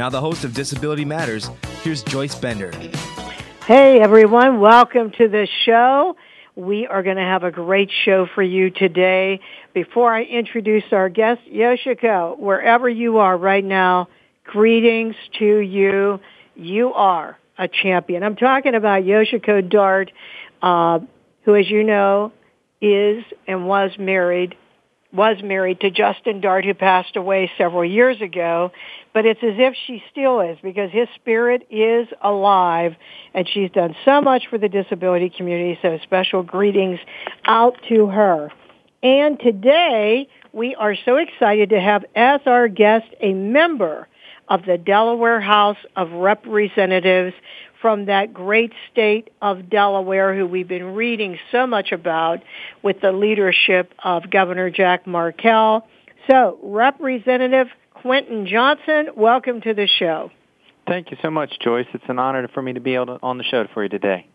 Now, the host of Disability Matters, here's Joyce Bender. Hey, everyone. Welcome to the show. We are going to have a great show for you today. Before I introduce our guest, Yoshiko, wherever you are right now, greetings to you. You are a champion. I'm talking about Yoshiko Dart, uh, who, as you know, is and was married was married to Justin Dart, who passed away several years ago, but it's as if she still is because his spirit is alive and she's done so much for the disability community, so special greetings out to her. And today, we are so excited to have as our guest a member of the Delaware House of Representatives from that great state of Delaware who we've been reading so much about with the leadership of Governor Jack Markell. So, Representative Quinton Johnson, welcome to the show. Thank you so much, Joyce. It's an honor for me to be to, on the show for you today.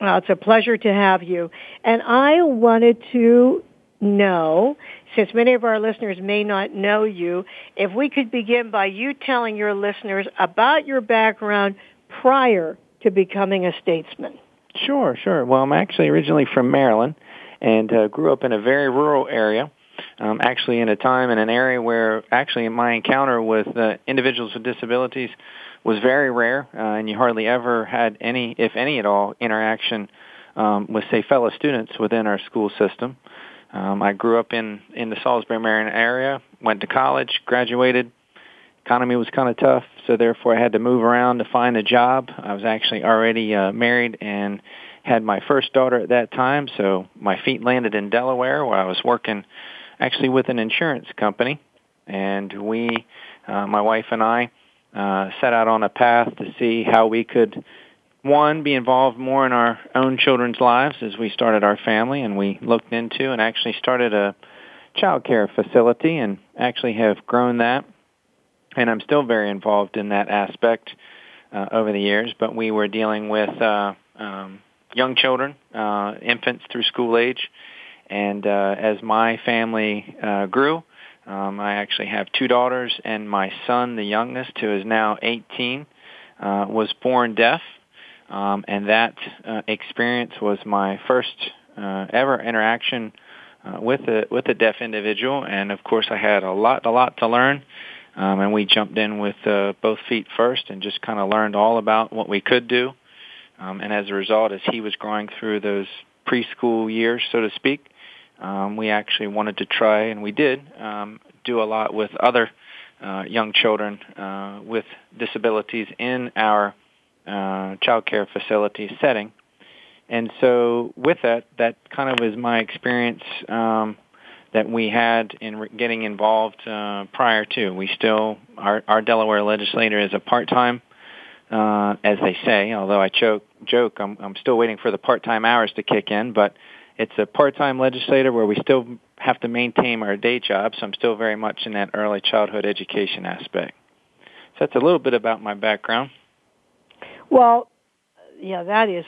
Well, it's a pleasure to have you. And I wanted to know, since many of our listeners may not know you, if we could begin by you telling your listeners about your background prior to becoming a statesman? Sure, sure. Well, I'm actually originally from Maryland and uh, grew up in a very rural area. Um, actually, in a time in an area where actually my encounter with uh, individuals with disabilities was very rare, uh, and you hardly ever had any, if any at all, interaction um, with, say, fellow students within our school system. Um, I grew up in in the Salisbury, Maryland area. Went to college, graduated, economy was kind of tough, so therefore I had to move around to find a job. I was actually already uh, married and had my first daughter at that time, so my feet landed in Delaware where I was working actually with an insurance company, and we, uh, my wife and I, uh, set out on a path to see how we could one be involved more in our own children's lives as we started our family and we looked into and actually started a child care facility and actually have grown that and I'm still very involved in that aspect uh, over the years. But we were dealing with uh, um, young children, uh, infants through school age, and uh, as my family uh, grew, um, I actually have two daughters, and my son, the youngest, who is now 18, uh, was born deaf. Um, and that uh, experience was my first uh, ever interaction uh, with a with a deaf individual, and of course I had a lot a lot to learn um, and we jumped in with uh, both feet first and just kind of learned all about what we could do. Um, and as a result, as he was growing through those preschool years, so to speak, um, we actually wanted to try, and we did, um, do a lot with other uh, young children uh, with disabilities in our uh, child care facility setting. And so with that, that kind of was my experience um, that we had in re- getting involved uh, prior to. We still, our, our Delaware legislator is a part-time, uh, as they say, although I joke, joke I'm, I'm still waiting for the part-time hours to kick in, but it's a part-time legislator where we still have to maintain our day job, so I'm still very much in that early childhood education aspect. So that's a little bit about my background. Well, yeah, that is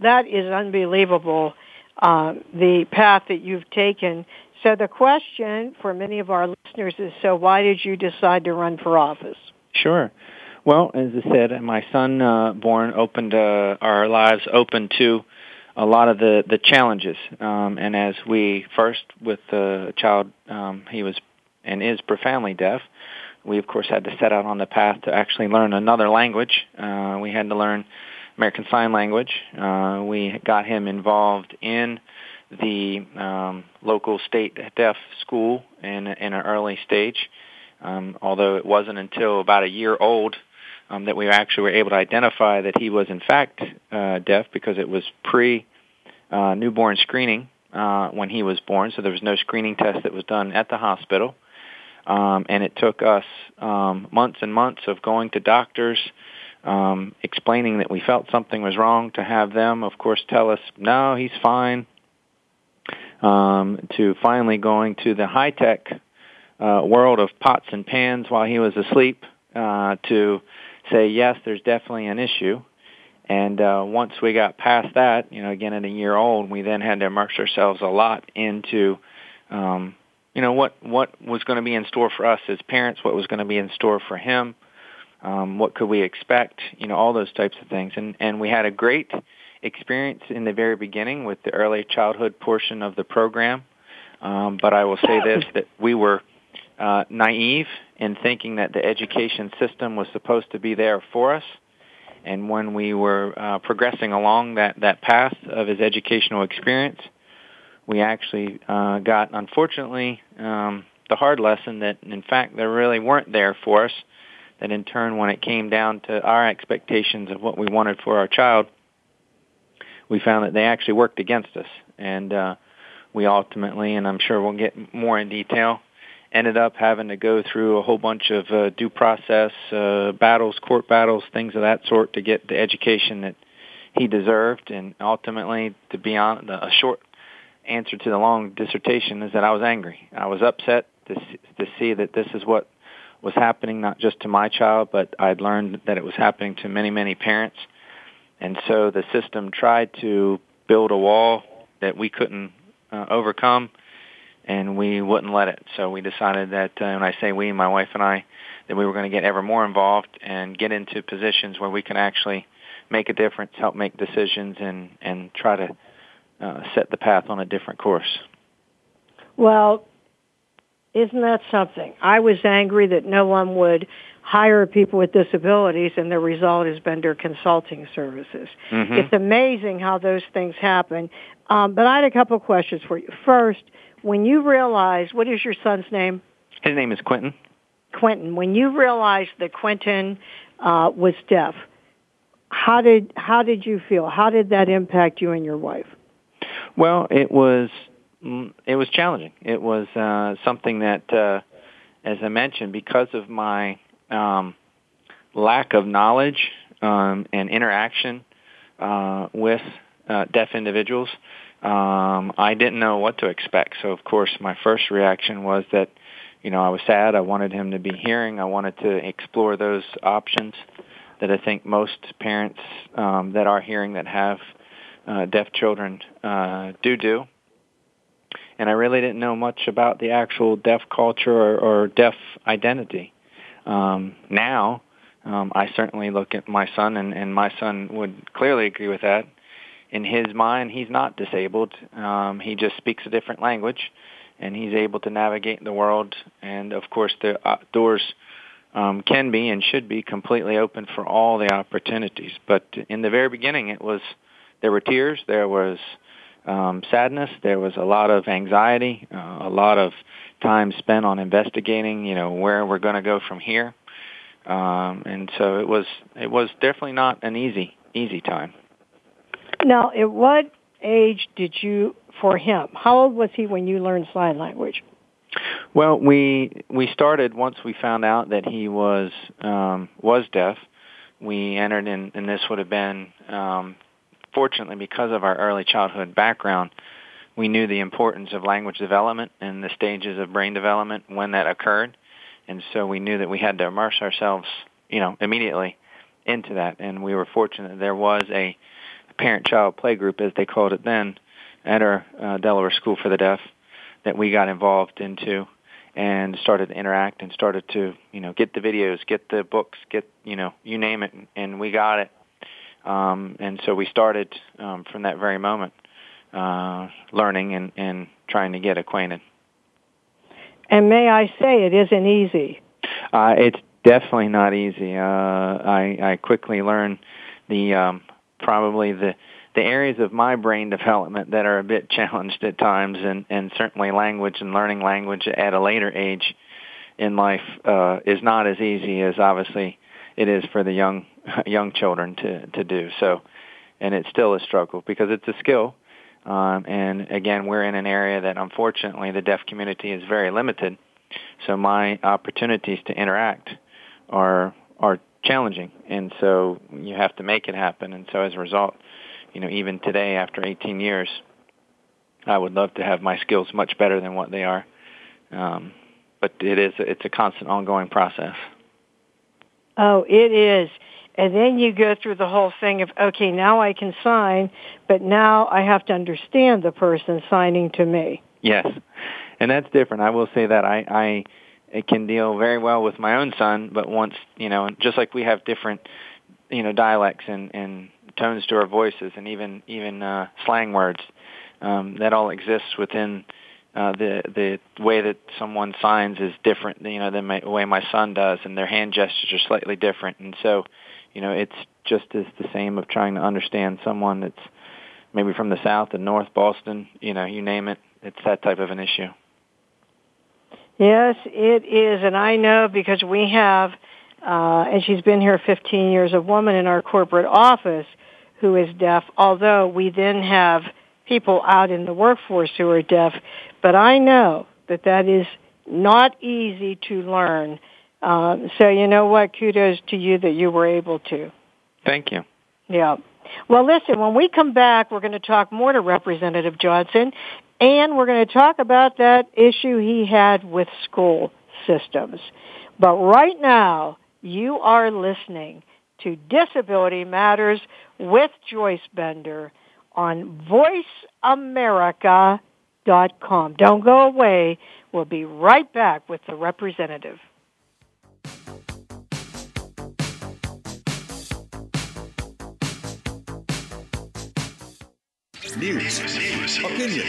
that is unbelievable. Uh, the path that you've taken so the question for many of our listeners is, so why did you decide to run for office? Sure. Well, as I said, my son uh, born opened uh, our lives open to a lot of the the challenges. Um, and as we first with the child, um, he was and is profoundly deaf. We of course had to set out on the path to actually learn another language. Uh, we had to learn American Sign Language. Uh, we got him involved in the um, local state deaf school in, in an early stage. Um, although it wasn't until about a year old um, that we actually were able to identify that he was in fact uh, deaf because it was pre uh, newborn screening uh, when he was born, so there was no screening test that was done at the hospital. Um, and it took us um, months and months of going to doctors, um, explaining that we felt something was wrong, to have them, of course, tell us, no, he's fine, um, to finally going to the high-tech uh, world of pots and pans while he was asleep, uh, to say, yes, there's definitely an issue. And uh, once we got past that, you know, again at a year old, we then had to immerse ourselves a lot into um, you know what what was going to be in store for us as parents, what was going to be in store for him, um, what could we expect, you know, all those types of things. And and we had a great experience in the very beginning with the early childhood portion of the program. Um, but I will say this: that we were uh, naive in thinking that the education system was supposed to be there for us. And when we were uh, progressing along that, that path of his educational experience, we actually uh, got, unfortunately, um, the hard lesson that, in fact, they really weren't there for us. That in turn, when it came down to our expectations of what we wanted for our child, we found that they actually worked against us. And uh, we ultimately, and I'm sure we'll get more in detail, ended up having to go through a whole bunch of uh, due process uh, battles, court battles, things of that sort to get the education that he deserved. And ultimately, to be on a short answer to the long dissertation is that I was angry. I was upset to to see that this is what was happening not just to my child, but I'd learned that it was happening to many, many parents. And so the system tried to build a wall that we couldn't uh, overcome, and we wouldn't let it. So we decided that, uh, when I say we, my wife and I, that we were going to get ever more involved and get into positions where we can actually make a difference, help make decisions, and and try to uh, set the path on a different course. Well, isn't that something? I was angry that no one would hire people with disabilities, and the result is Bender Consulting Services. Mm-hmm. It's amazing how those things happen. Um, but I had a couple of questions for you. First, when you realized, what is your son's name? His name is Quentin. Quentin. When you realized that Quentin uh, was deaf, how did how did you feel? How did that impact you and your wife? Well, it was mm, it was challenging. It was uh, something that, uh, as I mentioned, because of my um, lack of knowledge um, and interaction uh, with uh, deaf individuals, um, I didn't know what to expect. So, of course, my first reaction was that, you know, I was sad. I wanted him to be hearing. I wanted to explore those options that I think most parents um, that are hearing that have uh, deaf children uh, do do. And I really didn't know much about the actual deaf culture or, or deaf identity. Um, now, um, I certainly look at my son, and, and my son would clearly agree with that. In his mind, he's not disabled. Um, he just speaks a different language, and he's able to navigate the world. And of course, the doors um, can be and should be completely open for all the opportunities. But in the very beginning, it was there were tears, there was um, sadness, there was a lot of anxiety, uh, a lot of time spent on investigating, you know, where we're going to go from here. Um, and so it was it was definitely not an easy easy time. Now, at what age did you for him? How old was he when you learned sign language? Well, we we started once we found out that he was um, was deaf. We entered in, and this would have been um, fortunately, because of our early childhood background, we knew the importance of language development and the stages of brain development when that occurred. And so we knew that we had to immerse ourselves, you know, immediately into that. And we were fortunate there was a parent-child play group, as they called it then, at our uh, Delaware School for the Deaf that we got involved into and started to interact and started to, you know, get the videos, get the books, get, you know, you name it, and we got it um, and so we started um, from that very moment, uh, learning and, and trying to get acquainted. And may I say, it isn't easy. Uh, it's definitely not easy. Uh, I, I quickly learned the um, probably the the areas of my brain development that are a bit challenged at times, and, and certainly language and learning language at a later age in life uh, is not as easy as obviously it is for the young young children to to do. So, and it's still a struggle because it's a skill. Um, and again, we're in an area that unfortunately the deaf community is very limited. So my opportunities to interact are are challenging, and so you have to make it happen. And so as a result, you know, even today after 18 years, I would love to have my skills much better than what they are. Um, but it is it's a constant ongoing process. Oh, it is. And then you go through the whole thing of, okay, now I can sign, but now I have to understand the person signing to me. Yes. And that's different. I will say that I, I can deal very well with my own son, but once, you know, just like we have different, you know, dialects and, and tones to our voices and even, even, uh, slang words, um, that all exists within, uh, the the way that someone signs is different, you know, than my, the way my son does, and their hand gestures are slightly different. And so, you know, it's just as the same of trying to understand someone that's maybe from the south and north Boston, you know, you name it. It's that type of an issue. Yes, it is, and I know because we have, uh, and she's been here 15 years, a woman in our corporate office who is deaf. Although we then have people out in the workforce who are deaf, but I know that that is not easy to learn. Um, so you know what? Kudos to you that you were able to. Thank you. Yeah. Well, listen, when we come back, we're going to talk more to Representative Johnson, and we're going to talk about that issue he had with school systems. But right now, you are listening to Disability Matters with Joyce Bender on voiceamerica.com. Don't go away. We'll be right back with the representative. News, opinion,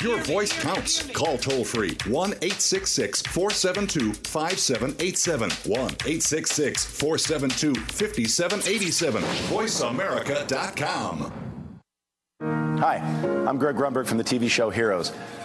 your voice counts. Call toll free 1 866 472 5787. 1 866 472 5787. VoiceAmerica.com. Hi, I'm Greg Grunberg from the TV show Heroes.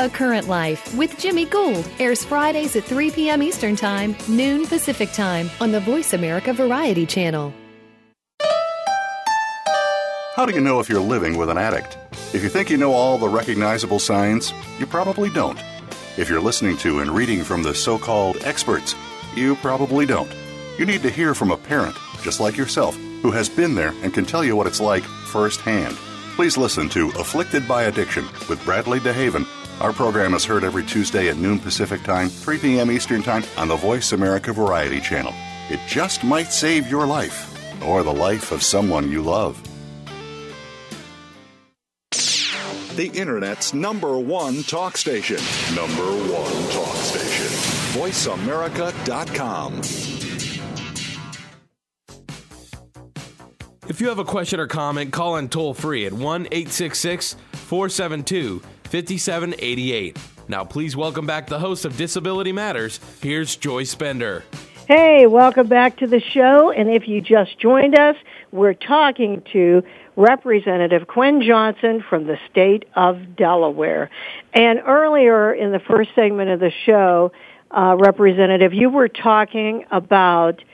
A Current Life with Jimmy Gould airs Fridays at 3 p.m. Eastern Time, noon Pacific Time on the Voice America Variety Channel. How do you know if you're living with an addict? If you think you know all the recognizable signs, you probably don't. If you're listening to and reading from the so called experts, you probably don't. You need to hear from a parent, just like yourself, who has been there and can tell you what it's like firsthand. Please listen to Afflicted by Addiction with Bradley DeHaven our program is heard every Tuesday at noon Pacific Time, 3 p.m. Eastern Time on the Voice America Variety Channel. It just might save your life or the life of someone you love. The Internet's number one talk station. Number one talk station. VoiceAmerica.com. If you have a question or comment, call in toll free at 1 866 472 5788. Now, please welcome back the host of Disability Matters. Here's Joyce Bender. Hey, welcome back to the show. And if you just joined us, we're talking to Representative Quinn Johnson from the state of Delaware. And earlier in the first segment of the show, uh, Representative, you were talking about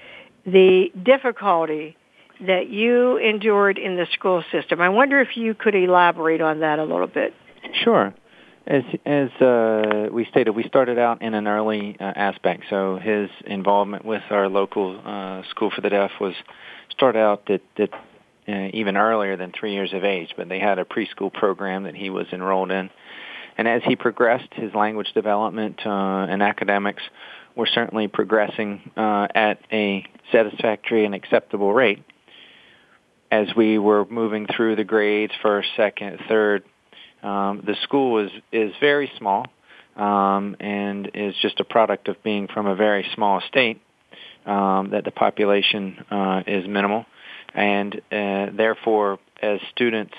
the difficulty that you endured in the school system. I wonder if you could elaborate on that a little bit. Sure. As as uh, we stated, we started out in an early uh, aspect. So his involvement with our local uh, school for the deaf was started out at, at uh, even earlier than three years of age. But they had a preschool program that he was enrolled in, and as he progressed, his language development uh, and academics were certainly progressing uh, at a satisfactory and acceptable rate as we were moving through the grades, first, second, third, um, the school is is very small um, and is just a product of being from a very small state. Um, that the population uh, is minimal, and uh, therefore, as students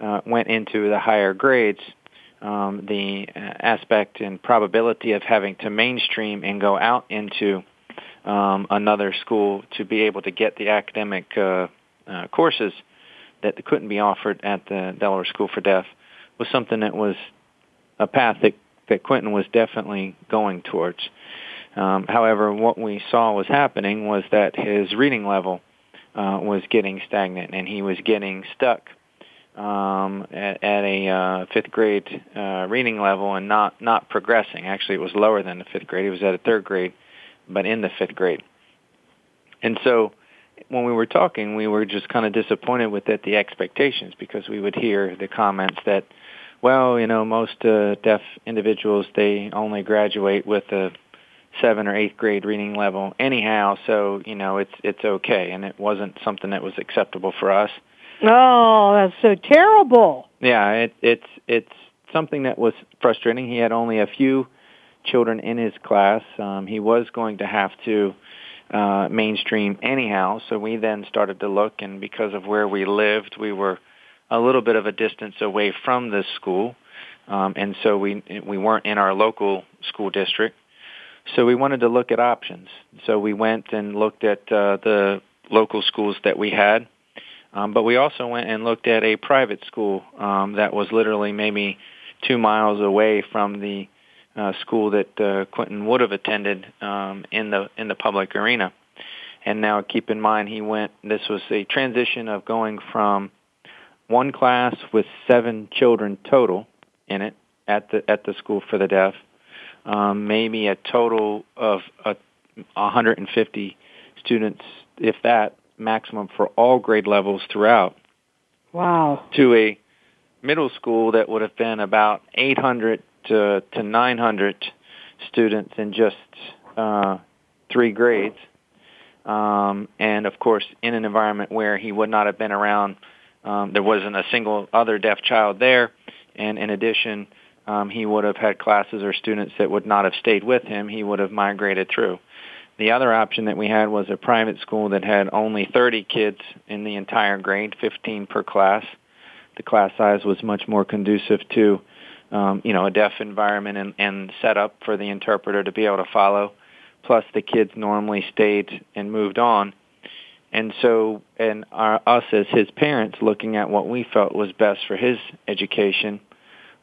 uh, went into the higher grades, um, the uh, aspect and probability of having to mainstream and go out into um, another school to be able to get the academic uh, uh, courses that couldn't be offered at the Delaware School for Deaf was something that was a path that, that Quentin was definitely going towards. Um, however, what we saw was happening was that his reading level uh, was getting stagnant, and he was getting stuck um, at, at a uh, fifth grade uh, reading level and not not progressing. Actually, it was lower than the fifth grade. He was at a third grade, but in the fifth grade. And so, when we were talking, we were just kind of disappointed with it, the expectations because we would hear the comments that well, you know, most uh, deaf individuals they only graduate with a seven or eighth grade reading level anyhow, so you know it's it's okay, and it wasn't something that was acceptable for us. Oh, that's so terrible. Yeah, it, it's it's something that was frustrating. He had only a few children in his class. Um, he was going to have to uh, mainstream anyhow, so we then started to look, and because of where we lived, we were a little bit of a distance away from this school, um, and so we we weren't in our local school district. So we wanted to look at options. So we went and looked at uh, the local schools that we had, um, but we also went and looked at a private school um, that was literally maybe two miles away from the uh, school that uh, Quentin would have attended um, in the in the public arena. And now, keep in mind, he went. This was a transition of going from one class with seven children total in it at the at the school for the deaf, um, maybe a total of a, 150 students, if that, maximum for all grade levels throughout. Wow. To a middle school that would have been about 800 to, to 900 students in just uh, three grades. Um, and of course, in an environment where he would not have been around um, there wasn't a single other deaf child there, and in addition, um, he would have had classes or students that would not have stayed with him. He would have migrated through. The other option that we had was a private school that had only 30 kids in the entire grade, 15 per class. The class size was much more conducive to, um, you know, a deaf environment and, and set up for the interpreter to be able to follow. Plus, the kids normally stayed and moved on and so, and our, us as his parents, looking at what we felt was best for his education,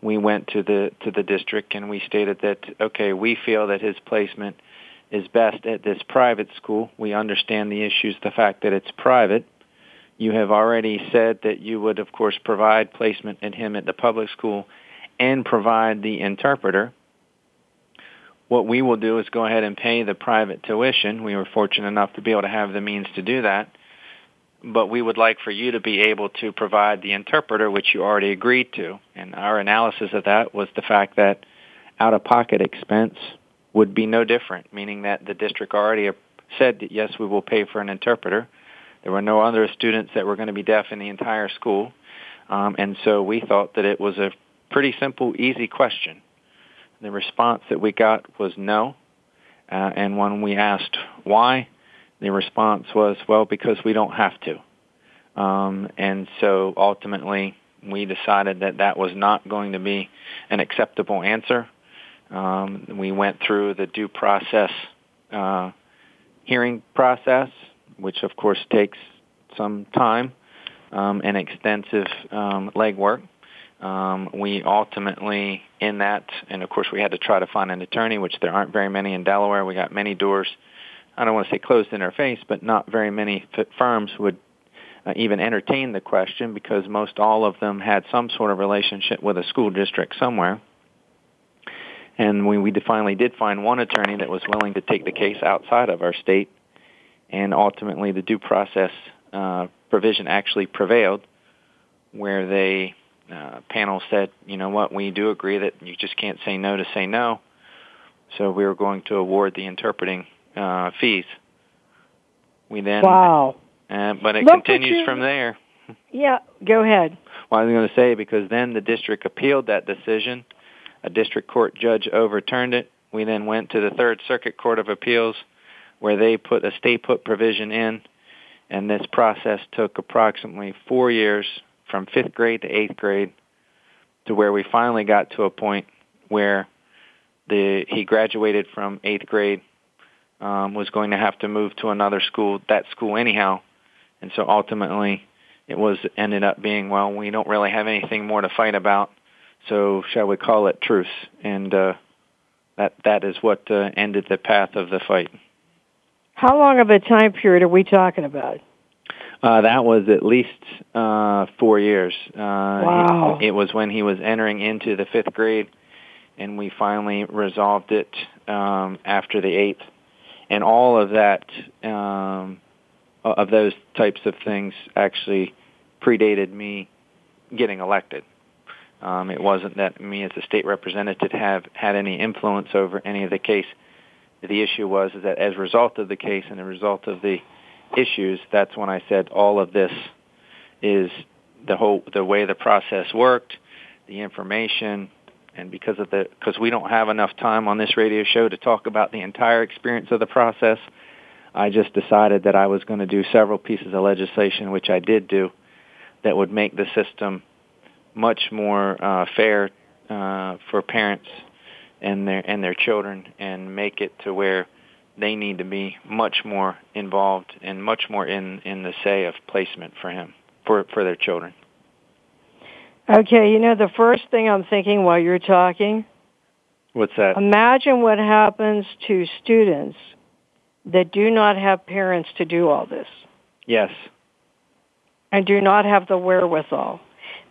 we went to the to the district and we stated that okay, we feel that his placement is best at this private school. We understand the issues, the fact that it's private. You have already said that you would, of course, provide placement in him at the public school and provide the interpreter what we will do is go ahead and pay the private tuition. We were fortunate enough to be able to have the means to do that. But we would like for you to be able to provide the interpreter, which you already agreed to. And our analysis of that was the fact that out-of-pocket expense would be no different, meaning that the district already said that, yes, we will pay for an interpreter. There were no other students that were going to be deaf in the entire school. Um, and so we thought that it was a pretty simple, easy question the response that we got was no. Uh, and when we asked why, the response was, well, because we don't have to. Um, and so ultimately, we decided that that was not going to be an acceptable answer. Um, we went through the due process uh, hearing process, which of course takes some time um, and extensive um, legwork. Um, we ultimately, in that, and of course we had to try to find an attorney, which there aren't very many in Delaware. We got many doors, I don't want to say closed in our face, but not very many firms would uh, even entertain the question because most all of them had some sort of relationship with a school district somewhere. And we, we finally did find one attorney that was willing to take the case outside of our state, and ultimately the due process uh, provision actually prevailed, where they uh, panel said, you know what, we do agree that you just can't say no to say no. So we were going to award the interpreting uh, fees. We then wow. Uh, but it Look continues you, from there. Yeah, go ahead. Well, I was going to say because then the district appealed that decision. A district court judge overturned it. We then went to the Third Circuit Court of Appeals, where they put a stay put provision in, and this process took approximately four years from fifth grade to eighth grade to where we finally got to a point where the he graduated from eighth grade, um, was going to have to move to another school, that school anyhow, and so ultimately it was ended up being well, we don't really have anything more to fight about, so shall we call it truce? And uh, that that is what uh, ended the path of the fight. How long of a time period are we talking about? Uh, that was at least uh, four years. Uh, wow. It, it was when he was entering into the fifth grade, and we finally resolved it um, after the eighth. And all of that, um, of those types of things, actually predated me getting elected. Um, it wasn't that me as a state representative have had any influence over any of the case. The issue was is that as a result of the case and a result of the issues, that's when I said all of this is the whole the way the process worked, the information, and because of the because we don't have enough time on this radio show to talk about the entire experience of the process, I just decided that I was going to do several pieces of legislation, which I did do, that would make the system much more uh, fair uh, for parents and their and their children, and make it to where they need to be much more involved and much more in in the say of placement for him for for their children. Okay, you know the first thing I'm thinking while you're talking. What's that? Imagine what happens to students that do not have parents to do all this. Yes. And do not have the wherewithal.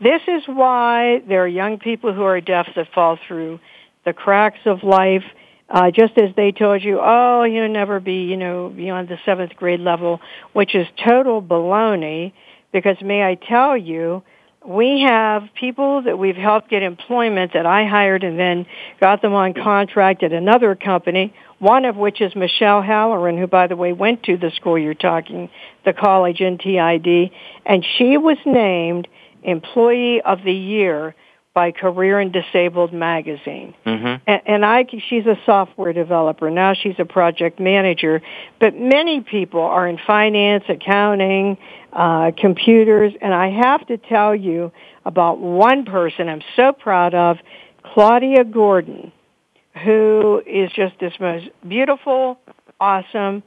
This is why there are young people who are deaf that fall through the cracks of life uh, just as they told you, oh, you'll never be, you know, beyond the seventh grade level, which is total baloney. Because may I tell you, we have people that we've helped get employment that I hired and then got them on contract at another company, one of which is Michelle Halloran, who by the way went to the school you're talking, the college NTID, and she was named Employee of the Year by Career and Disabled magazine. Mm-hmm. And, and I, she's a software developer. Now she's a project manager. But many people are in finance, accounting, uh, computers. And I have to tell you about one person I'm so proud of, Claudia Gordon, who is just this most beautiful, awesome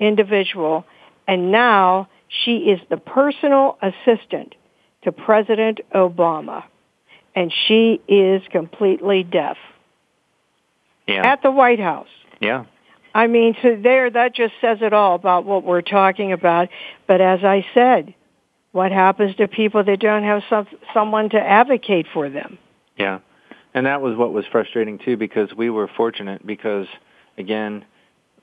individual. And now she is the personal assistant to President Obama and she is completely deaf. Yeah. At the White House. Yeah. I mean, so there, that just says it all about what we're talking about. But as I said, what happens to people that don't have some, someone to advocate for them? Yeah. And that was what was frustrating too because we were fortunate because again,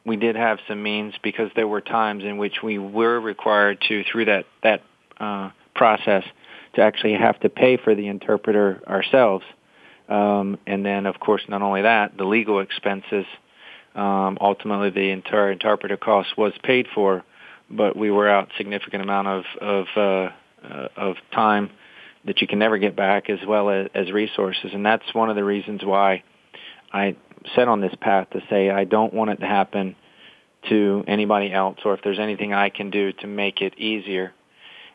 we did have some means because there were times in which we were required to through that that uh process to actually have to pay for the interpreter ourselves. Um, and then, of course, not only that, the legal expenses. Um, ultimately, the entire interpreter cost was paid for, but we were out significant amount of of uh, uh, of time that you can never get back, as well as, as resources. And that's one of the reasons why I set on this path to say I don't want it to happen to anybody else, or if there's anything I can do to make it easier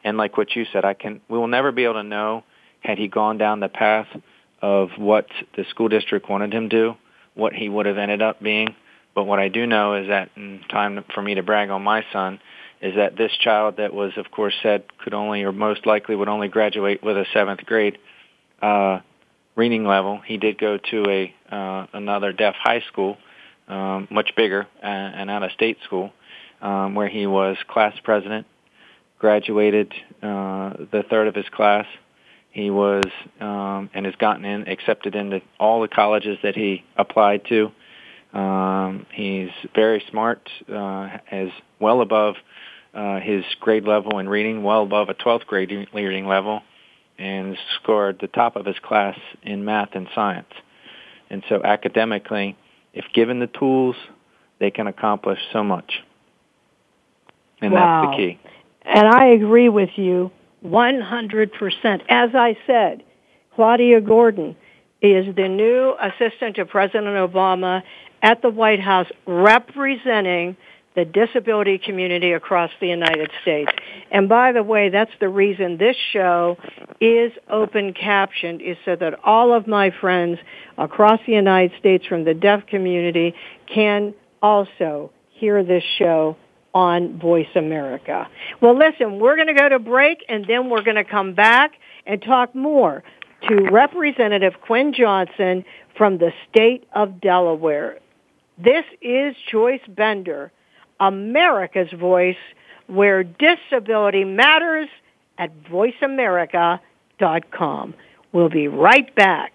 and like what you said, I can we will never be able to know had he gone down the path of what the school district wanted him to do, what he would have ended up being. But what I do know is that, in time for me to brag on my son, is that this child that was, of course, said could only or most likely would only graduate with a seventh grade uh, reading level. He did go to a uh, another deaf high school, um, much bigger, uh, and out of state school, um, where he was class president graduated uh, the third of his class. He was um, and has gotten in accepted into all the colleges that he applied to. Um, he's very smart, uh, as well above uh, his grade level in reading, well above a 12th grade reading level, and scored the top of his class in math and science. And so academically, if given the tools, they can accomplish so much. And wow. that's the key. And I agree with you 100%. As I said, Claudia Gordon is the new assistant to President Obama at the White House representing the disability community across the United States. And by the way, that's the reason this show is open captioned is so that all of my friends across the United States from the deaf community can also hear this show on Voice America. Well, listen, we're going to go to break and then we're going to come back and talk more to Representative Quinn Johnson from the state of Delaware. This is Joyce Bender, America's Voice, where disability matters at voiceamerica.com. We'll be right back.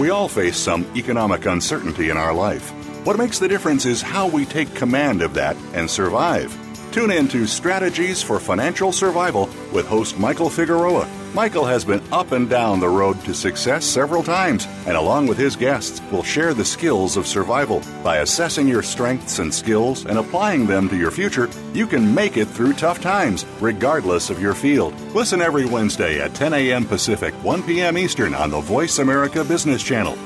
We all face some economic uncertainty in our life. What makes the difference is how we take command of that and survive. Tune in to Strategies for Financial Survival with host Michael Figueroa. Michael has been up and down the road to success several times, and along with his guests, will share the skills of survival. By assessing your strengths and skills and applying them to your future, you can make it through tough times, regardless of your field. Listen every Wednesday at 10 a.m. Pacific, 1 p.m. Eastern on the Voice America Business Channel.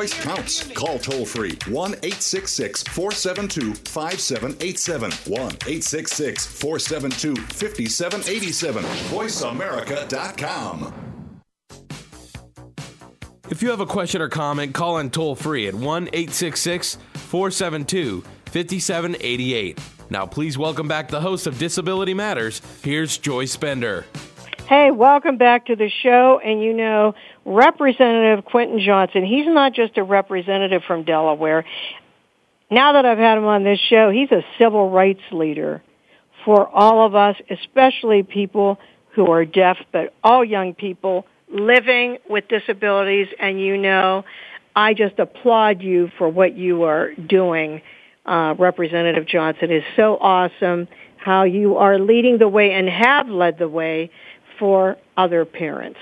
Voice counts. Call toll free 1 866 472 5787. 1 866 472 5787. VoiceAmerica.com. If you have a question or comment, call in toll free at 1 866 472 5788. Now, please welcome back the host of Disability Matters. Here's Joyce Bender. Hey, welcome back to the show. And you know, Representative Quinton Johnson, he's not just a representative from Delaware. Now that I've had him on this show, he's a civil rights leader for all of us, especially people who are deaf, but all young people living with disabilities. And you know, I just applaud you for what you are doing. Uh, Representative Johnson is so awesome how you are leading the way and have led the way for other parents.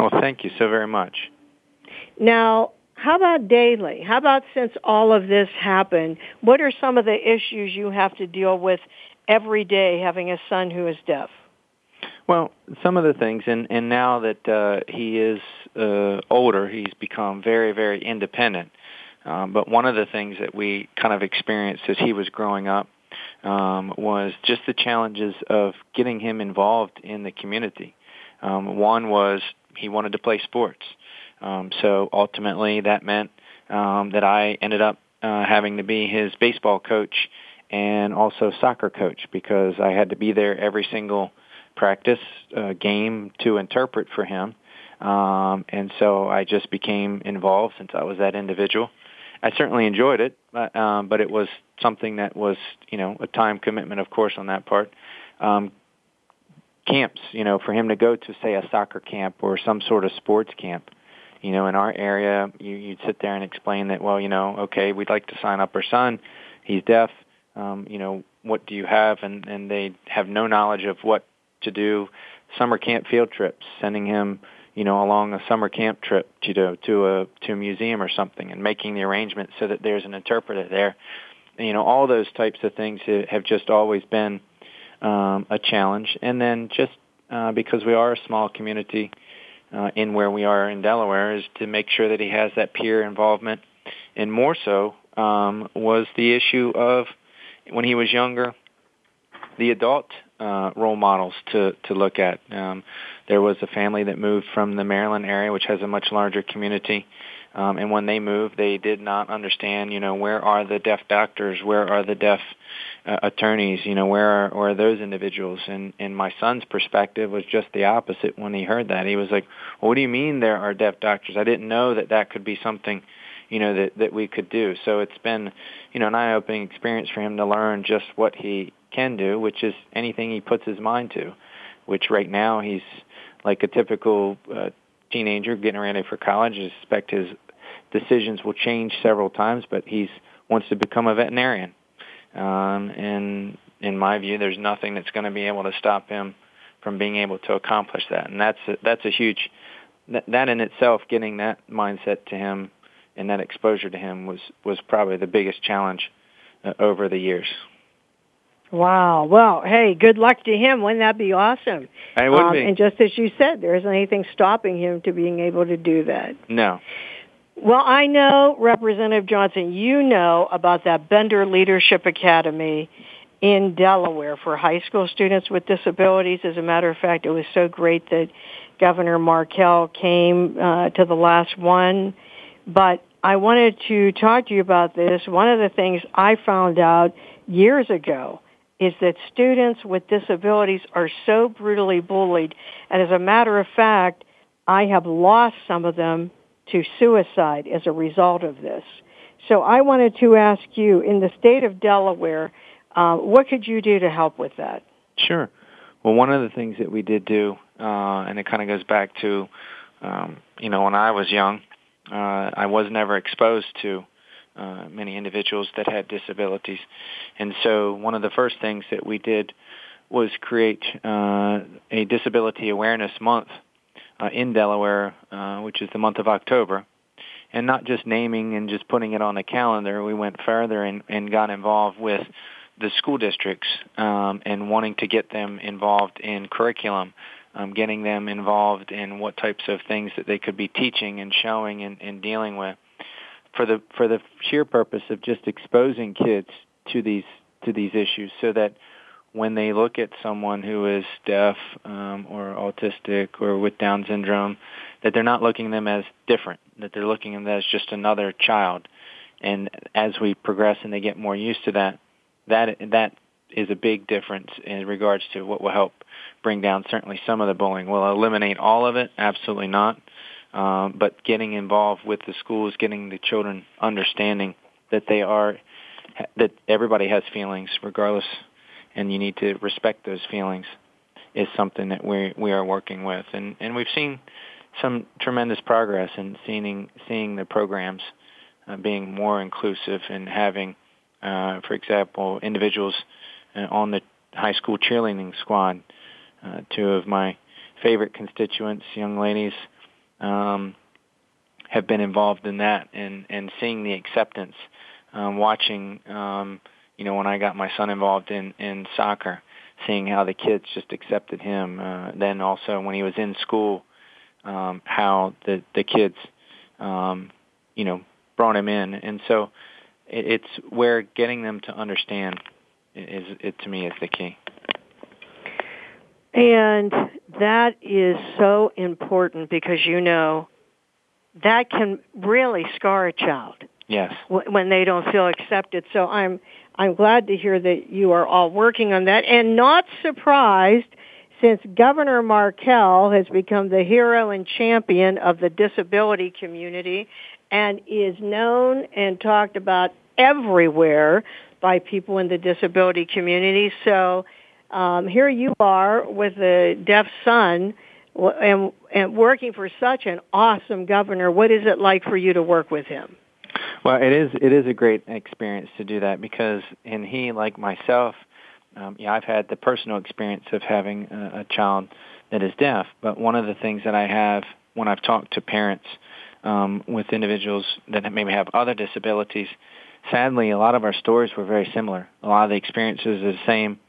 Well, thank you so very much. Now, how about daily? How about since all of this happened, what are some of the issues you have to deal with every day having a son who is deaf? Well, some of the things, and and now that uh, he is uh, older, he's become very, very independent. Um, but one of the things that we kind of experienced as he was growing up um, was just the challenges of getting him involved in the community. Um, one was he wanted to play sports. Um, so ultimately, that meant um, that I ended up uh, having to be his baseball coach and also soccer coach because I had to be there every single practice uh, game to interpret for him. Um, and so I just became involved since I was that individual. I certainly enjoyed it, but, um, but it was something that was, you know, a time commitment, of course, on that part. Um, camps, you know, for him to go to say a soccer camp or some sort of sports camp. You know, in our area, you, you'd sit there and explain that, well, you know, okay, we'd like to sign up our son. He's deaf. Um, you know, what do you have? And, and they have no knowledge of what to do. Summer camp field trips, sending him, you know, along a summer camp trip to to a to a museum or something, and making the arrangements so that there's an interpreter there. You know, all those types of things have just always been um, a challenge. And then just uh, because we are a small community uh, in where we are in Delaware, is to make sure that he has that peer involvement. And more so um, was the issue of when he was younger, the adult uh, role models to to look at. Um, there was a family that moved from the Maryland area, which has a much larger community. Um, and when they moved, they did not understand, you know, where are the deaf doctors? Where are the deaf uh, attorneys? You know, where are, where are those individuals? And, and my son's perspective was just the opposite when he heard that. He was like, well, what do you mean there are deaf doctors? I didn't know that that could be something, you know, that, that we could do. So it's been, you know, an eye-opening experience for him to learn just what he can do, which is anything he puts his mind to, which right now he's like a typical uh, teenager getting ready for college. I suspect his decisions will change several times, but he's wants to become a veterinarian. Um, and in my view, there's nothing that's going to be able to stop him from being able to accomplish that. And that's a, that's a huge that, that in itself, getting that mindset to him and that exposure to him was was probably the biggest challenge uh, over the years. Wow. Well, hey, good luck to him. Wouldn't that be awesome? It would um, be. And just as you said, there isn't anything stopping him to being able to do that. No. Well, I know, Representative Johnson, you know about that Bender Leadership Academy in Delaware for high school students with disabilities. As a matter of fact, it was so great that Governor Markell came uh, to the last one. But I wanted to talk to you about this. One of the things I found out years ago is that students with disabilities are so brutally bullied. And as a matter of fact, I have lost some of them to suicide as a result of this. So I wanted to ask you, in the state of Delaware, uh, what could you do to help with that? Sure. Well, one of the things that we did do, uh, and it kind of goes back to, um, you know, when I was young, uh, I was never exposed to uh, many individuals that had disabilities. And so one of the first things that we did was create uh, a disability awareness month uh, in Delaware, uh, which is the month of October. And not just naming and just putting it on the calendar, we went further and, and got involved with the school districts um, and wanting to get them involved in curriculum, um, getting them involved in what types of things that they could be teaching and showing and, and dealing with for the for the sheer purpose of just exposing kids to these to these issues so that when they look at someone who is deaf um, or autistic or with Down syndrome, that they're not looking at them as different, that they're looking at them as just another child. And as we progress and they get more used to that, that that is a big difference in regards to what will help bring down certainly some of the bullying. Will eliminate all of it? Absolutely not. Um, but getting involved with the schools, getting the children understanding that they are that everybody has feelings, regardless, and you need to respect those feelings, is something that we we are working with, and and we've seen some tremendous progress in seeing seeing the programs uh, being more inclusive and having, uh, for example, individuals uh, on the high school cheerleading squad. Uh, two of my favorite constituents, young ladies um, have been involved in that and and seeing the acceptance, um, watching um, you know when I got my son involved in in soccer, seeing how the kids just accepted him. Uh, then also when he was in school, um, how the the kids um, you know brought him in, and so it, it's where getting them to understand is it to me is the key. And that is so important because you know that can really scar a child. Yes. When they don't feel accepted. So I'm I'm glad to hear that you are all working on that and not surprised since Governor Markell has become the hero and champion of the disability community and is known and talked about everywhere by people in the disability community. So um, here you are with a deaf son and, and working for such an awesome governor. What is it like for you to work with him? Well, it is it is a great experience to do that because, and he, like myself, um, yeah, I've had the personal experience of having a, a child that is deaf. But one of the things that I have when I've talked to parents um, with individuals that maybe have other disabilities, sadly, a lot of our stories were very similar. A lot of the experiences are the same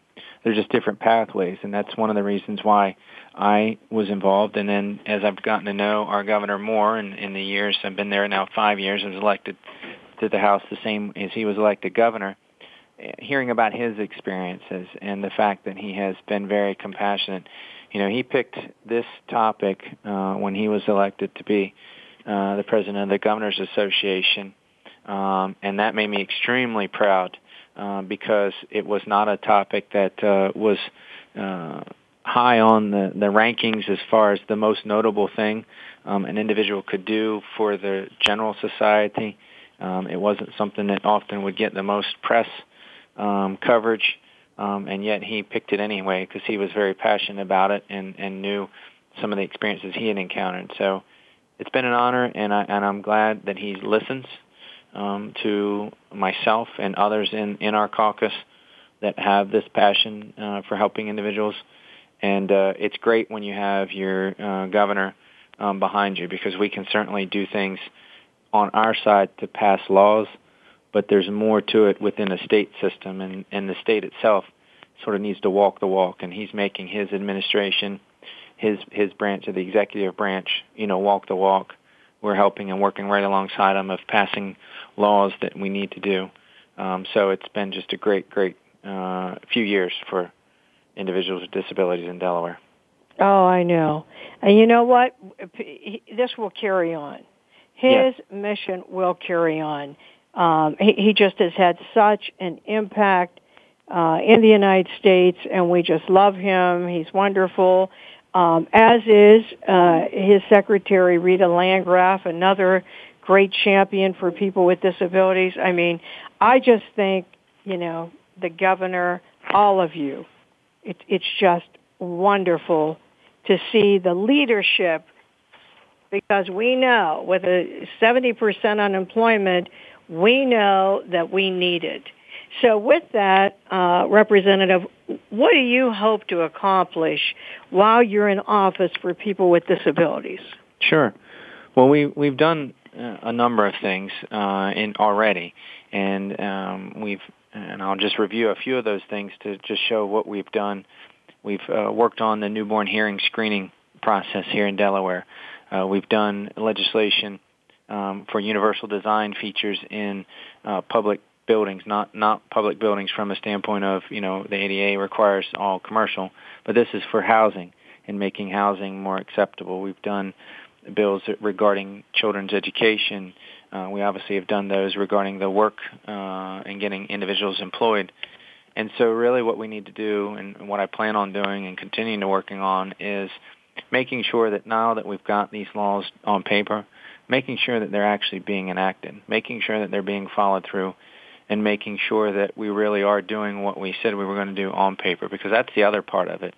they're just different pathways, and that's one of the reasons why I was involved. And then as I've gotten to know our governor more, and in the years I've been there now five years, I was elected to the House the same as he was elected governor. hearing about his experiences and the fact that he has been very compassionate. You know, he picked this topic uh, when he was elected to be uh, the president of the Governors Association, um, and that made me extremely proud uh, because it was not a topic that uh, was uh, high on the, the rankings as far as the most notable thing um, an individual could do for the general society. Um, it wasn't something that often would get the most press um, coverage, um, and yet he picked it anyway because he was very passionate about it and, and knew some of the experiences he had encountered. So it's been an honor, and, I, and I'm glad that he listens um, to myself and others in, in our caucus that have this passion uh, for helping individuals. And uh, it's great when you have your uh, governor um, behind you because we can certainly do things on our side to pass laws, but there's more to it within a state system, and, and the state itself sort of needs to walk the walk. And he's making his administration, his his branch of the executive branch, you know, walk the walk. We're helping and working right alongside him of passing laws that we need to do. Um, so it's been just a great, great uh, few years for individuals with disabilities in Delaware. Oh, I know. And you know what? This will carry on. His yeah. mission will carry on. Um, he, he just has had such an impact uh, in the United States, and we just love him. He's wonderful. Um, as is uh, his secretary, Rita Landgraf, another great champion for people with disabilities. I mean, I just think, you know, the governor, all of you, it, it's just wonderful to see the leadership because we know with a 70% unemployment, we know that we need it. So with that, uh, Representative, what do you hope to accomplish while you're in office for people with disabilities? Sure. Well, we, we've done a number of things uh, in already, and um, we've and I'll just review a few of those things to just show what we've done. We've uh, worked on the newborn hearing screening process here in Delaware. Uh, we've done legislation um, for universal design features in uh, public buildings, not not public buildings from a standpoint of you know the ADA requires all commercial, but this is for housing and making housing more acceptable. We've done bills regarding children's education. Uh, we obviously have done those regarding the work uh, and getting individuals employed. And so really what we need to do and what I plan on doing and continuing to working on is making sure that now that we've got these laws on paper, making sure that they're actually being enacted, making sure that they're being followed through, and making sure that we really are doing what we said we were going to do on paper, because that's the other part of it.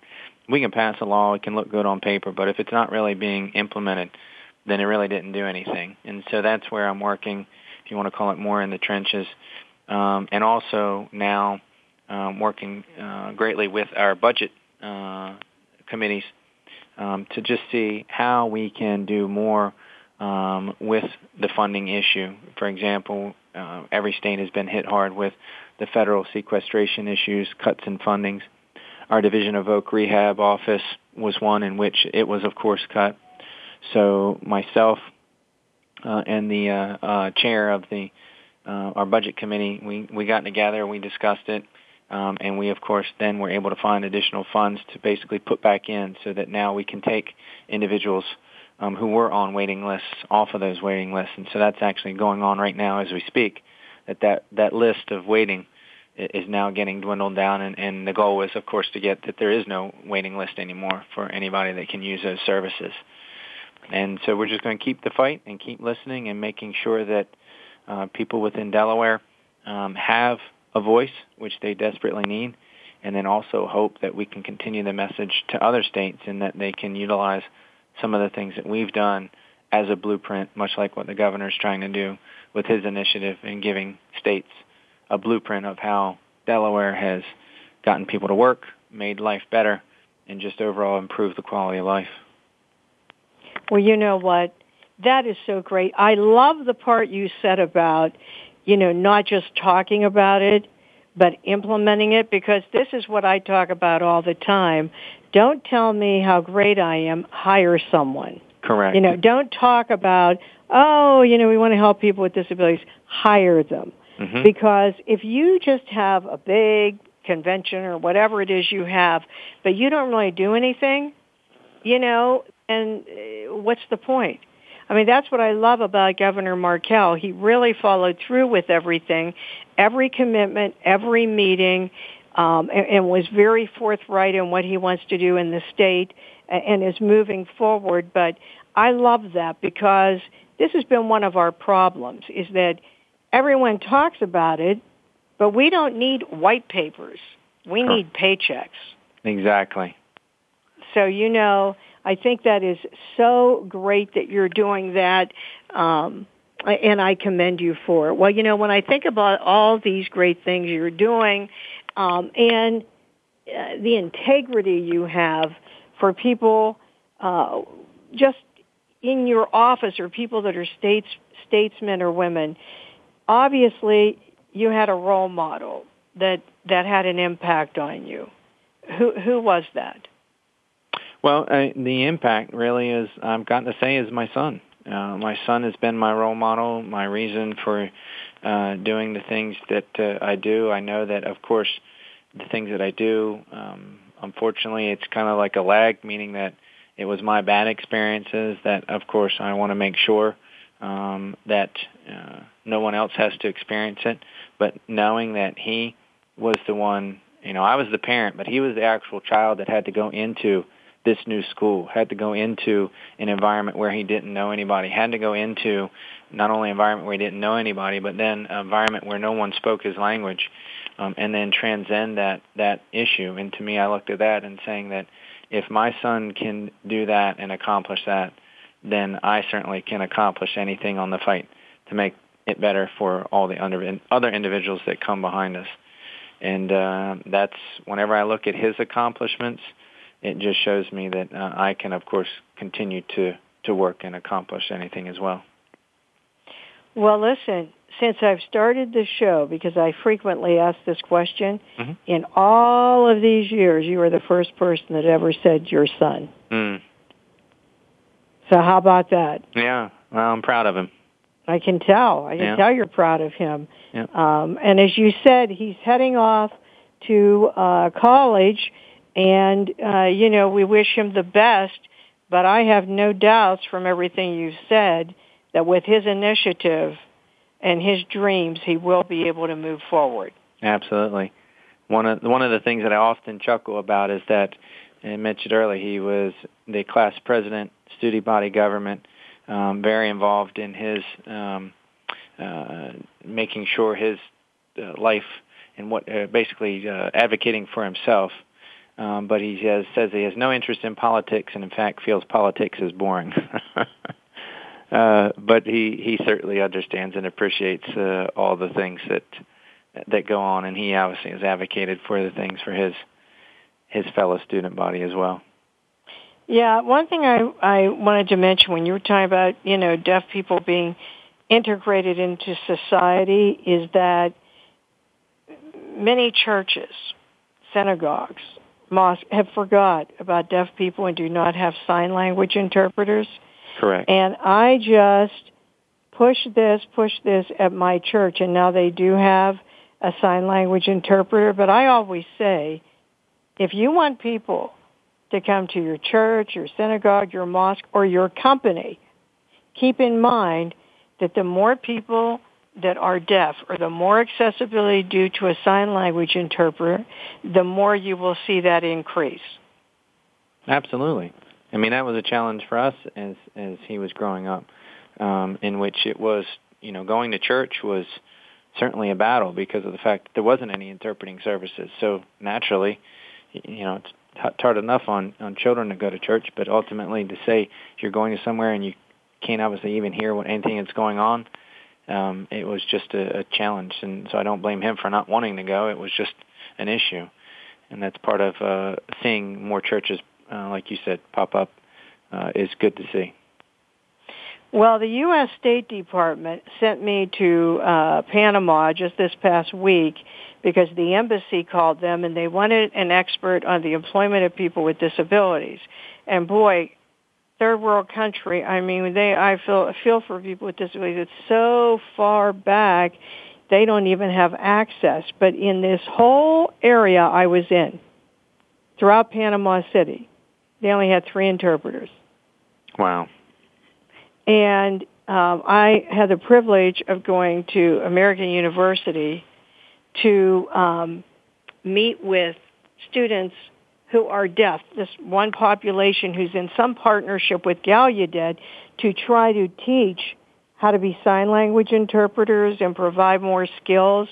We can pass a law, it can look good on paper, but if it's not really being implemented, then it really didn't do anything. And so that's where I'm working, if you want to call it more in the trenches. Um, and also now um, working uh, greatly with our budget uh, committees um, to just see how we can do more um, with the funding issue. For example, uh, every state has been hit hard with the federal sequestration issues, cuts in fundings. Our Division of Voc Rehab office was one in which it was, of course, cut. So myself uh, and the uh, uh, chair of the uh, our budget committee, we we got together, we discussed it, um, and we, of course, then were able to find additional funds to basically put back in so that now we can take individuals um, who were on waiting lists off of those waiting lists. And so that's actually going on right now as we speak, that that, that list of waiting is now getting dwindled down. And, and the goal is, of course, to get that there is no waiting list anymore for anybody that can use those services. And so we're just going to keep the fight and keep listening and making sure that uh, people within Delaware um, have a voice, which they desperately need, and then also hope that we can continue the message to other states and that they can utilize some of the things that we've done as a blueprint, much like what the governor is trying to do with his initiative in giving states a blueprint of how Delaware has gotten people to work, made life better, and just overall improved the quality of life. Well, you know what? That is so great. I love the part you said about you know, not just talking about it, but implementing it because this is what I talk about all the time. Don't tell me how great I am, hire someone. Correct. You know, don't talk about, oh, you know, we want to help people with disabilities. Hire them. Mm-hmm. Because if you just have a big convention or whatever it is you have, but you don't really do anything, you know, and uh, what's the point? I mean, that's what I love about Governor Markell. He really followed through with everything, every commitment, every meeting, um, and, and was very forthright in what he wants to do in the state and is moving forward. But I love that because this has been one of our problems is that everyone talks about it, but we don't need white papers. We huh. need paychecks. Exactly. So, you know, I think that is so great that you're doing that. Um, and I commend you for it. Well, you know, when I think about all these great things you're doing, um, and uh, the integrity you have for people uh, just in your office or people that are states statesmen or women, obviously you had a role model that that had an impact on you. Who who was that? Well, the impact really is I've gotten to say is my son. Uh, my son has been my role model, my reason for uh, doing the things that uh, I do. I know that, of course, the things that I do, um, unfortunately, it's kind of like a lag, meaning that it was my bad experiences that, of course, I want to make sure um, that uh, no one else has to experience it. But knowing that he was the one, you know, I was the parent, but he was the actual child that had to go into this new school, had to go into an environment where he didn't know anybody, had to go into not only an environment where he didn't know anybody, but then an environment where no one spoke his language, um, and then transcend that that issue. And to me, I looked at that and saying that if my son can do that and accomplish that, then I certainly can accomplish anything on the fight to make it better for all the other individuals that come behind us. And uh, that's whenever I look at his accomplishments it just shows me that uh, I can, of course, continue to, to work and accomplish anything as well. Well, listen, since I've started the show, because I frequently ask this question, mm-hmm. in all of these years, you are the first person that ever said your son. Mm. So how about that? Yeah, well, I'm proud of him. I can tell. I can yeah. tell you're proud of him. Yeah. Um, and as you said, he's heading off to uh, college and, uh, you know, we wish him the best, but I have no doubts from everything you've said that with his initiative and his dreams, he will be able to move forward. Absolutely. One of, one of the things that I often chuckle about is that, I mentioned earlier, he was the class president, student body government, um, very involved in his um, uh, making sure his uh, life and what uh, basically uh, advocating for himself um, but he has, says he has no interest in politics and in fact feels politics is boring. uh, but he, he certainly understands and appreciates uh, all the things that that go on, and he obviously has advocated for the things for his his fellow student body as well. Yeah, one thing I I wanted to mention when you were talking about you know deaf people being integrated into society is that many churches, synagogues, mosque have forgot about deaf people and do not have sign language interpreters. Correct. And I just push this, push this at my church, and now they do have a sign language interpreter. But I always say, if you want people to come to your church, your synagogue, your mosque, or your company, keep in mind that the more people that are deaf or the more accessibility due to a sign language interpreter, the more you will see that increase. Absolutely. I mean, that was a challenge for us as as he was growing up, um, in which it was, you know, going to church was certainly a battle because of the fact that there wasn't any interpreting services. So naturally, you know, it's hard enough on on children to go to church, but ultimately to say you're going to somewhere and you can't obviously even hear what anything that's going on, um, it was just a, a challenge, and so I don't blame him for not wanting to go. It was just an issue, and that's part of uh, seeing more churches, uh, like you said, pop up uh, is good to see. Well, the U.S. State Department sent me to uh, Panama just this past week because the embassy called them and they wanted an expert on the employment of people with disabilities. And boy, third world country. I mean, they I feel feel for people with disabilities. It's so far back they don't even have access. But in this whole area I was in, throughout Panama City, they only had three interpreters. Wow. And um, I had the privilege of going to American University to um, meet with students who are deaf, this one population who's in some partnership with Gallaudet to try to teach how to be sign language interpreters and provide more skills.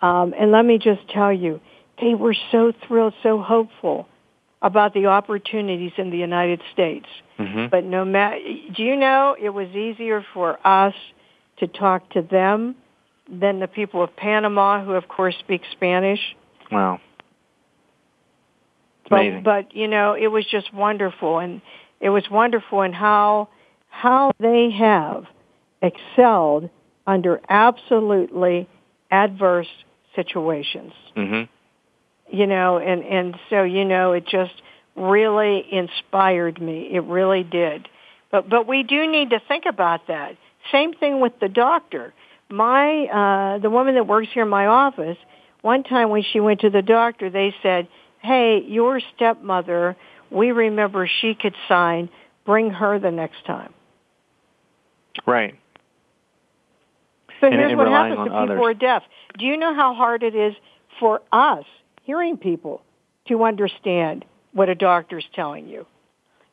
Um, and let me just tell you, they were so thrilled, so hopeful about the opportunities in the United States. Mm-hmm. But no matter, do you know it was easier for us to talk to them than the people of Panama, who of course speak Spanish. Wow. It's but, amazing. But you know, it was just wonderful, and it was wonderful in how how they have excelled under absolutely adverse situations. Mm-hmm. You know, and and so you know, it just really inspired me. It really did. But but we do need to think about that. Same thing with the doctor. My uh the woman that works here in my office, one time when she went to the doctor, they said, "Hey, your stepmother, we remember she could sign. Bring her the next time." Right. So And- here's and what happens to people others. who are deaf. Do you know how hard it is for us, hearing people, to understand what a doctor's telling you?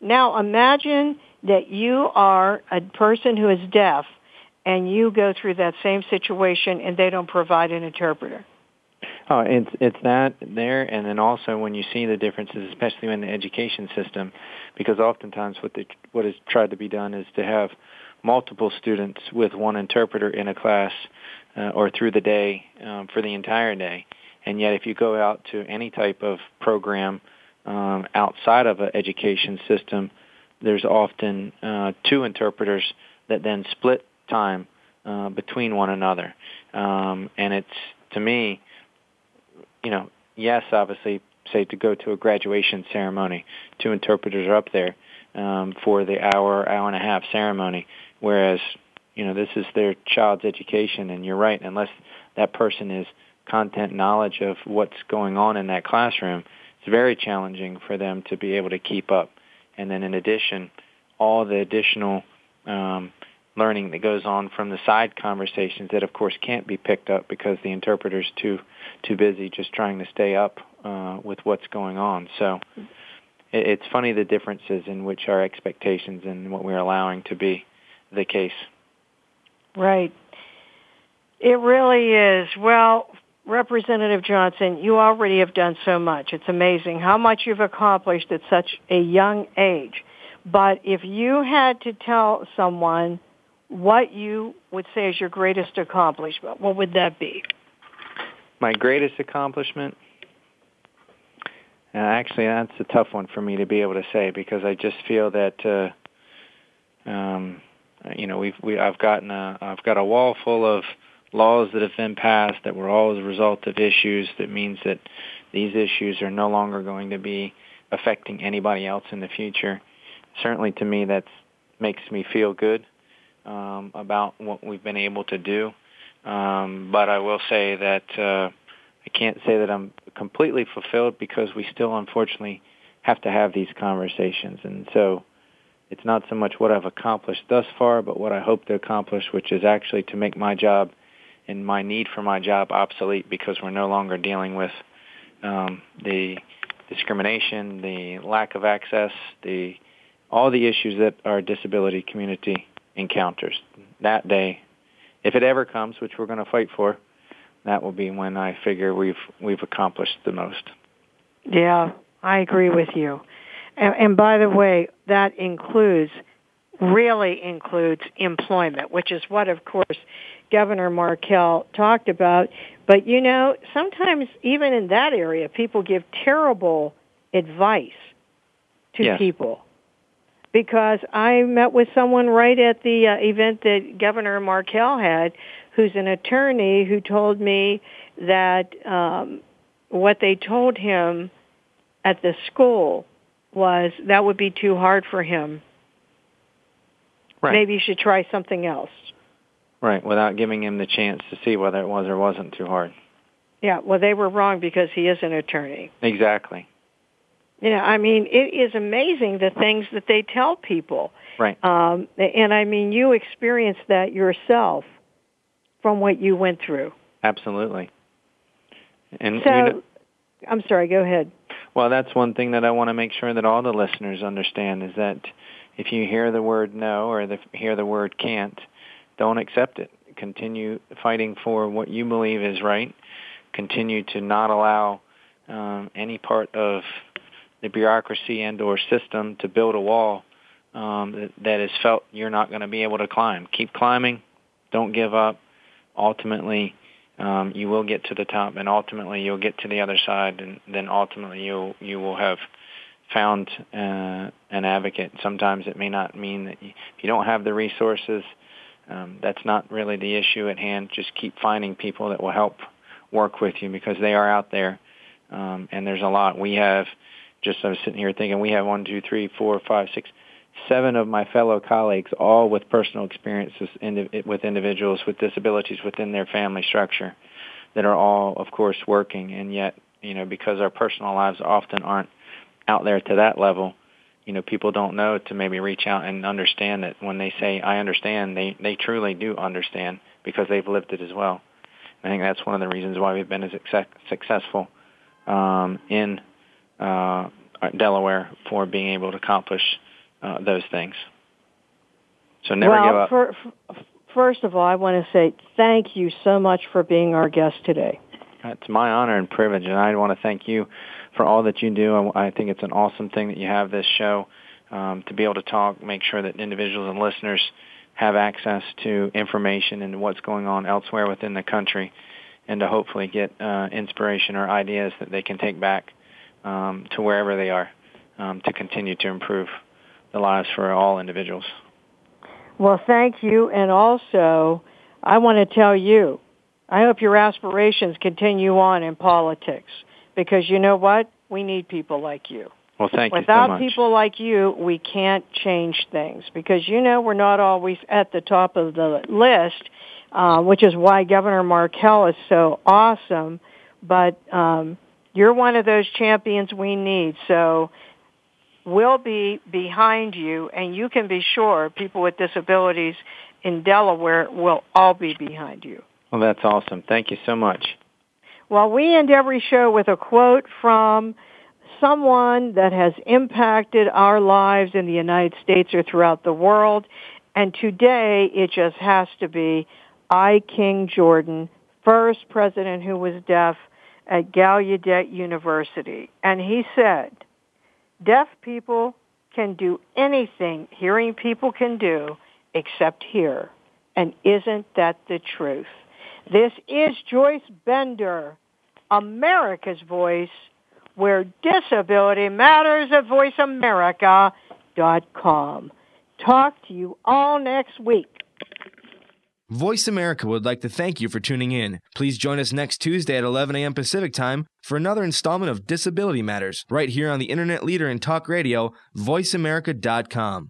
Now imagine that you are a person who is deaf and you go through that same situation and they don't provide an interpreter. Oh, it's it's that there, and then also when you see the differences, especially in the education system, because oftentimes what the what is tried to be done is to have multiple students with one interpreter in a class uh, or through the day um, for the entire day, and yet if you go out to any type of program um, outside of an education system, there's often uh, two interpreters that then split time uh, between one another, um, and it's to me you know, yes, obviously, say to go to a graduation ceremony, two interpreters are up there um, for the hour, hour and a half ceremony, whereas, you know, this is their child's education, and you're right, unless that person is content knowledge of what's going on in that classroom, it's very challenging for them to be able to keep up. And then in addition, all the additional um, learning that goes on from the side conversations that of course can't be picked up because the interpreter's too too busy just trying to stay up uh, with what's going on. So it, it's funny the differences in which our expectations and what we're allowing to be the case. Right. It really is. Well, Representative Johnson, you already have done so much. It's amazing how much you've accomplished at such a young age. But if you had to tell someone what you would say is your greatest accomplishment, what would that be? My greatest accomplishment? Uh, actually, that's a tough one for me to be able to say because I just feel that uh, um, you know we've we I've gotten a I've got a wall full of laws that have been passed that were all as a result of issues that means that these issues are no longer going to be affecting anybody else in the future. Certainly, to me, that makes me feel good um, about what we've been able to do. Um, but I will say that uh, I can't say that I'm completely fulfilled because we still, unfortunately, have to have these conversations. And so it's not so much what I've accomplished thus far, but what I hope to accomplish, which is actually to make my job and my need for my job obsolete because we're no longer dealing with um, the discrimination, the lack of access, the all the issues that our disability community encounters. That day, if it ever comes, which we're going to fight for, that will be when I figure we've we've accomplished the most. Yeah, I agree with you. And, and by the way, that includes really includes employment, which is what, of course, Governor Markell talked about. But you know, sometimes even in that area, people give terrible advice to Yes. people. Because I met with someone right at the uh, event that Governor Markell had, who's an attorney, who told me that um, what they told him at the school was that would be too hard for him. Right. Maybe you should try something else. Right, without giving him the chance to see whether it was or wasn't too hard. Yeah, well, they were wrong because he is an attorney. Exactly. Yeah, I mean, it is amazing the things that they tell people. Right. Um, and I mean, you experienced that yourself from what you went through. Absolutely. And so, you know, I'm sorry. Go ahead. Well, that's one thing that I want to make sure that all the listeners understand is that if you hear the word no or the, hear the word can't, don't accept it. Continue fighting for what you believe is right. Continue to not allow um, any part of the bureaucracy and or system to build a wall um, that, that is felt you're not going to be able to climb. Keep climbing. Don't give up. Ultimately, um, you will get to the top, and ultimately you'll get to the other side, and then ultimately you you will have found uh, an advocate. Sometimes it may not mean that you, if you don't have the resources, um, that's not really the issue at hand. Just keep finding people that will help work with you because they are out there, um, and there's a lot. We have just I was sitting here thinking we have one, two, three, four, five, six, seven of my fellow colleagues, all with personal experiences with individuals with disabilities within their family structure, that are all, of course, working, and yet, you know, because our personal lives often aren't out there to that level, you know, people don't know to maybe reach out and understand that when they say "I understand," they they truly do understand because they've lived it as well. I think that's one of the reasons why we've been as successful um, in uh, Delaware for being able to accomplish uh, those things. So never well, give up. For, for, first of all, I want to say thank you so much for being our guest today. It's my honor and privilege, and I want to thank you for all that you do. I think it's an awesome thing that you have this show um, to be able to talk, make sure that individuals and listeners have access to information and what's going on elsewhere within the country, and to hopefully get uh, inspiration or ideas that they can take back um, to wherever they are um, to continue to improve the lives for all individuals. Well, thank you. And also, I want to tell you, I hope your aspirations continue on in politics because you know what? We need people like you. Well, thank Without you so much. Without people like you, we can't change things because you know we're not always at the top of the list, uh, which is why Governor Markell is so awesome. But um, you're one of those champions we need. So we'll be behind you, and you can be sure people with disabilities in Delaware will all be behind you. Well, that's awesome. Thank you so much. Well, we end every show with a quote from someone that has impacted our lives in the United States or throughout the world. And today it just has to be I. King Jordan, first president who was deaf at Gallaudet University. And he said, deaf people can do anything hearing people can do except hear. And isn't that the truth? This is Joyce Bender, America's Voice, where disability matters at voiceamerica.com. Talk to you all next week. Voice America would like to thank you for tuning in. Please join us next Tuesday at 11 a.m. Pacific Time for another installment of Disability Matters, right here on the internet leader in talk radio, voiceamerica.com.